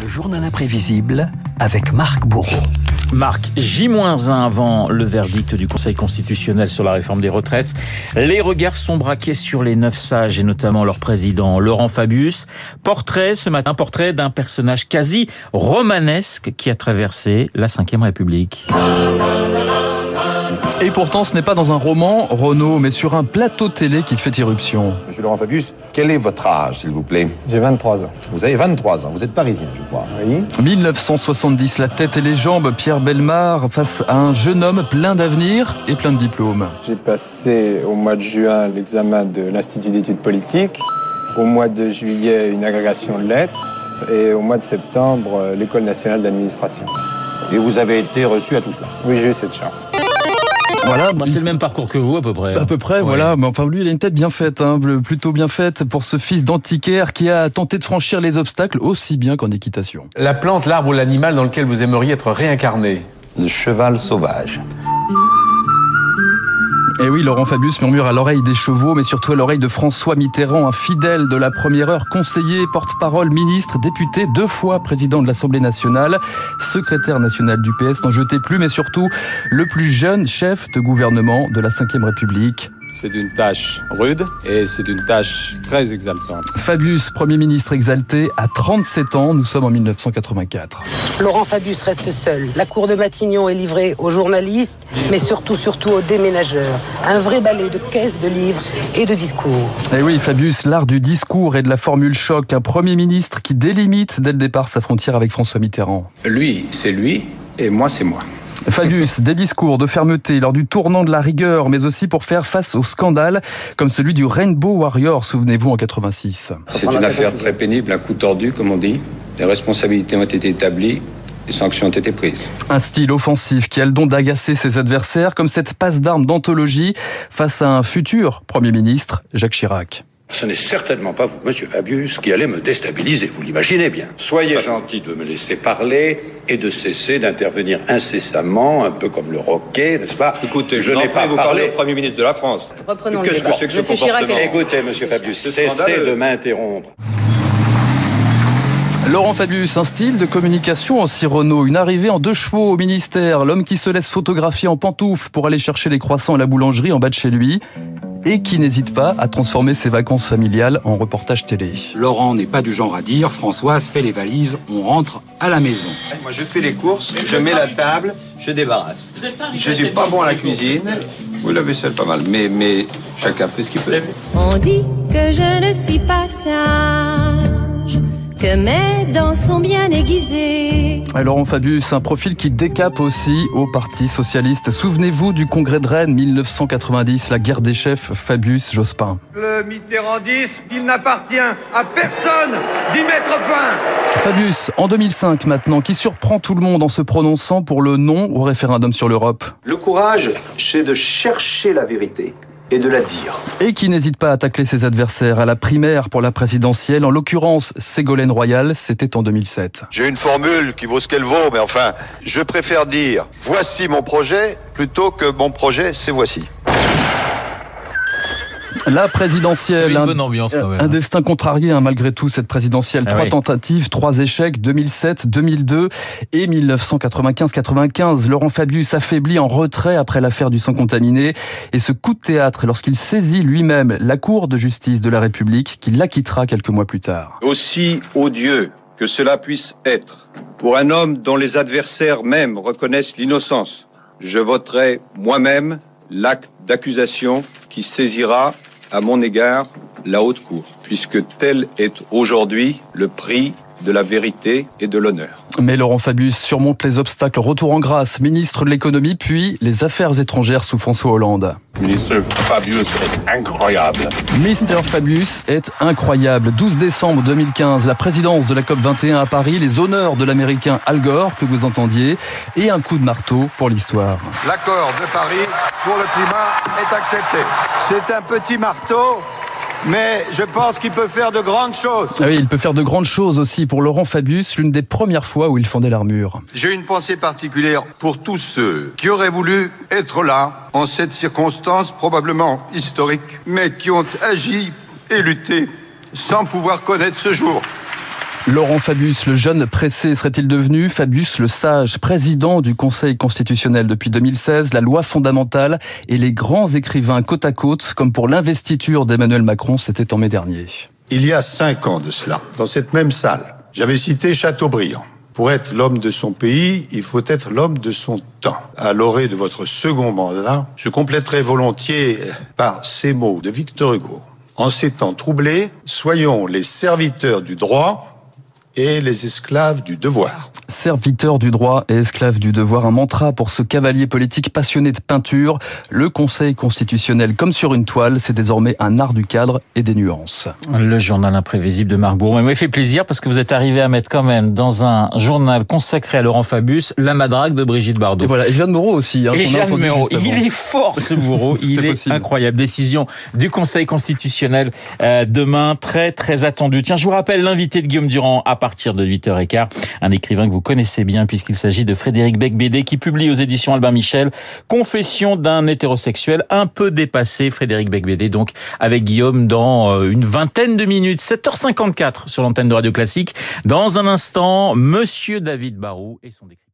Le journal imprévisible avec Marc Bourreau. Marc, J-1 avant le verdict du Conseil constitutionnel sur la réforme des retraites. Les regards sont braqués sur les neuf sages et notamment leur président Laurent Fabius. Portrait ce matin, portrait d'un personnage quasi romanesque qui a traversé la Ve République. Et pourtant, ce n'est pas dans un roman, Renaud, mais sur un plateau télé qu'il fait irruption. Monsieur Laurent Fabius, quel est votre âge, s'il vous plaît? J'ai 23 ans. Vous avez 23 ans, vous êtes parisien, je crois. Oui. 1970, la tête et les jambes, Pierre Belmar face à un jeune homme plein d'avenir et plein de diplômes. J'ai passé au mois de juin l'examen de l'Institut d'études politiques, au mois de juillet une agrégation de lettres et au mois de septembre l'École nationale d'administration. Et vous avez été reçu à tout cela? Oui, j'ai eu cette chance. Voilà, bah, c'est le même parcours que vous à peu près. À peu près, Ouais. voilà. Mais enfin, lui, il a une tête bien faite, hein, plutôt bien faite pour ce fils d'antiquaire qui a tenté de franchir les obstacles aussi bien qu'en équitation. La plante, l'arbre ou l'animal dans lequel vous aimeriez être réincarné? Le cheval sauvage. Et oui, Laurent Fabius murmure à l'oreille des chevaux, mais surtout à l'oreille de François Mitterrand, un fidèle de la première heure, conseiller, porte-parole, ministre, député, deux fois président de l'Assemblée nationale, secrétaire national du PS, n'en jetez plus, mais surtout le plus jeune chef de gouvernement de la Ve République. C'est une tâche rude et c'est une tâche très exaltante. Fabius, Premier ministre exalté, à 37 ans, nous sommes en 1984. Laurent Fabius reste seul. La cour de Matignon est livrée aux journalistes, mais surtout, surtout aux déménageurs. Un vrai balai de caisses de livres et de discours. Et oui, Fabius, l'art du discours et de la formule choc, un Premier ministre qui délimite dès le départ sa frontière avec François Mitterrand. Lui, c'est lui, et moi, c'est moi. Fabius, des discours de fermeté lors du tournant de la rigueur, mais aussi pour faire face au scandale, comme celui du Rainbow Warrior, souvenez-vous, en 86. C'est une affaire très pénible, un coup tordu, comme on dit. Les responsabilités ont été établies, les sanctions ont été prises. Un style offensif qui a le don d'agacer ses adversaires, comme cette passe d'armes d'anthologie face à un futur Premier ministre, Jacques Chirac. Ce n'est certainement pas vous, monsieur Fabius, qui allez me déstabiliser, vous l'imaginez bien. Soyez gentil de me laisser parler et de cesser d'intervenir incessamment, un peu comme le roquet, n'est-ce pas? Écoutez, je n'ai pas vous parlé. parler au Premier ministre de la France. Reprenons le Qu'est-ce que c'est que ce Monsieur Chirac, Écoutez, monsieur Fabius, C'est cessez de m'interrompre. Laurent Fabius, un style de communication aussi Renault, une arrivée en deux chevaux au ministère, l'homme qui se laisse photographier en pantoufles pour aller chercher les croissants à la boulangerie en bas de chez lui, et qui n'hésite pas à transformer ses vacances familiales en reportage télé. Laurent n'est pas du genre à dire Françoise fait les valises, on rentre à la maison. Moi, je fais les courses, je mets la table, je débarrasse. Je suis pas bon à la cuisine. Oui, la vaisselle, pas mal. Mais, mais chacun fait ce qu'il peut. On dit que je ne suis pas sage, mes dents sont bien aiguisées. Laurent Fabius, un profil qui décape aussi au Parti Socialiste. Souvenez-vous du congrès de Rennes 1990, la guerre des chefs, Fabius Jospin. Le mitterrandisme, il n'appartient à personne d'y mettre fin. Fabius, en 2005 maintenant, qui surprend tout le monde en se prononçant pour le non au référendum sur l'Europe. Le courage, c'est de chercher la vérité et de la dire. Et qui n'hésite pas à tacler ses adversaires à la primaire pour la présidentielle. En l'occurrence, Ségolène Royal, c'était en 2007. J'ai une formule qui vaut ce qu'elle vaut, mais enfin, je préfère dire voici mon projet plutôt que mon projet, c'est voici. La présidentielle, Une un, bonne ambiance quand même. un destin contrarié hein, malgré tout cette présidentielle. Ah trois oui. tentatives, trois échecs, 2007, 2002 et 1995-95. Laurent Fabius affaibli en retrait après l'affaire du sang contaminé et ce coup de théâtre lorsqu'il saisit lui-même la Cour de justice de la République qui l'acquittera quelques mois plus tard. Aussi odieux que cela puisse être, pour un homme dont les adversaires même reconnaissent l'innocence, je voterai moi-même l'acte d'accusation qui saisira à mon égard la haute cour, puisque tel est aujourd'hui le prix de la vérité et de l'honneur. Mais Laurent Fabius surmonte les obstacles. Retour en grâce, ministre de l'économie, puis les affaires étrangères sous François Hollande. Ministre Fabius est incroyable. Mister Fabius est incroyable. 12 décembre 2015, la présidence de la COP21 à Paris, les honneurs de l'américain Al Gore, que vous entendiez, et un coup de marteau pour l'histoire. L'accord de Paris pour le climat est accepté. C'est un petit marteau, mais je pense qu'il peut faire de grandes choses. Ah oui, il peut faire de grandes choses aussi pour Laurent Fabius, l'une des premières fois où il fondait l'armure. J'ai une pensée particulière pour tous ceux qui auraient voulu être là en cette circonstance probablement historique, mais qui ont agi et lutté sans pouvoir connaître ce jour. Laurent Fabius, le jeune pressé, serait-il devenu Fabius le sage, président du Conseil constitutionnel depuis 2016, la loi fondamentale et les grands écrivains côte à côte, comme pour l'investiture d'Emmanuel Macron, c'était en mai dernier. Il y a cinq ans de cela, dans cette même salle, j'avais cité Chateaubriand. Pour être l'homme de son pays, il faut être l'homme de son temps. À l'orée de votre second mandat, je compléterai volontiers par ces mots de Victor Hugo. En ces temps troublés, soyons les serviteurs du droit et les esclaves du devoir. Serviteur du droit et esclave du devoir, un mantra pour ce cavalier politique passionné de peinture. Le Conseil constitutionnel, comme sur une toile, c'est désormais un art du cadre et des nuances. Le journal imprévisible de Marc Bourreau. Il m'a fait plaisir parce que vous êtes arrivé à mettre quand même dans un journal consacré à Laurent Fabius la madrague de Brigitte Bardot. Et voilà, et Jeanne Moreau aussi. Hein, et Jeanne Moreau, il est fort ce Bourreau, il est, possible. incroyable. Décision du Conseil constitutionnel euh, demain, très très attendu. Tiens, je vous rappelle l'invité de Guillaume Durand à partir de 8h15, un écrivain que vous connaissez bien puisqu'il s'agit de Frédéric Becbédé qui publie aux éditions Albin Michel Confession d'un hétérosexuel un peu dépassé, Frédéric Becbédé donc avec Guillaume dans euh, une vingtaine de minutes, 7h54 sur l'antenne de Radio Classique. Dans un instant, Monsieur David Barou et son décryptage.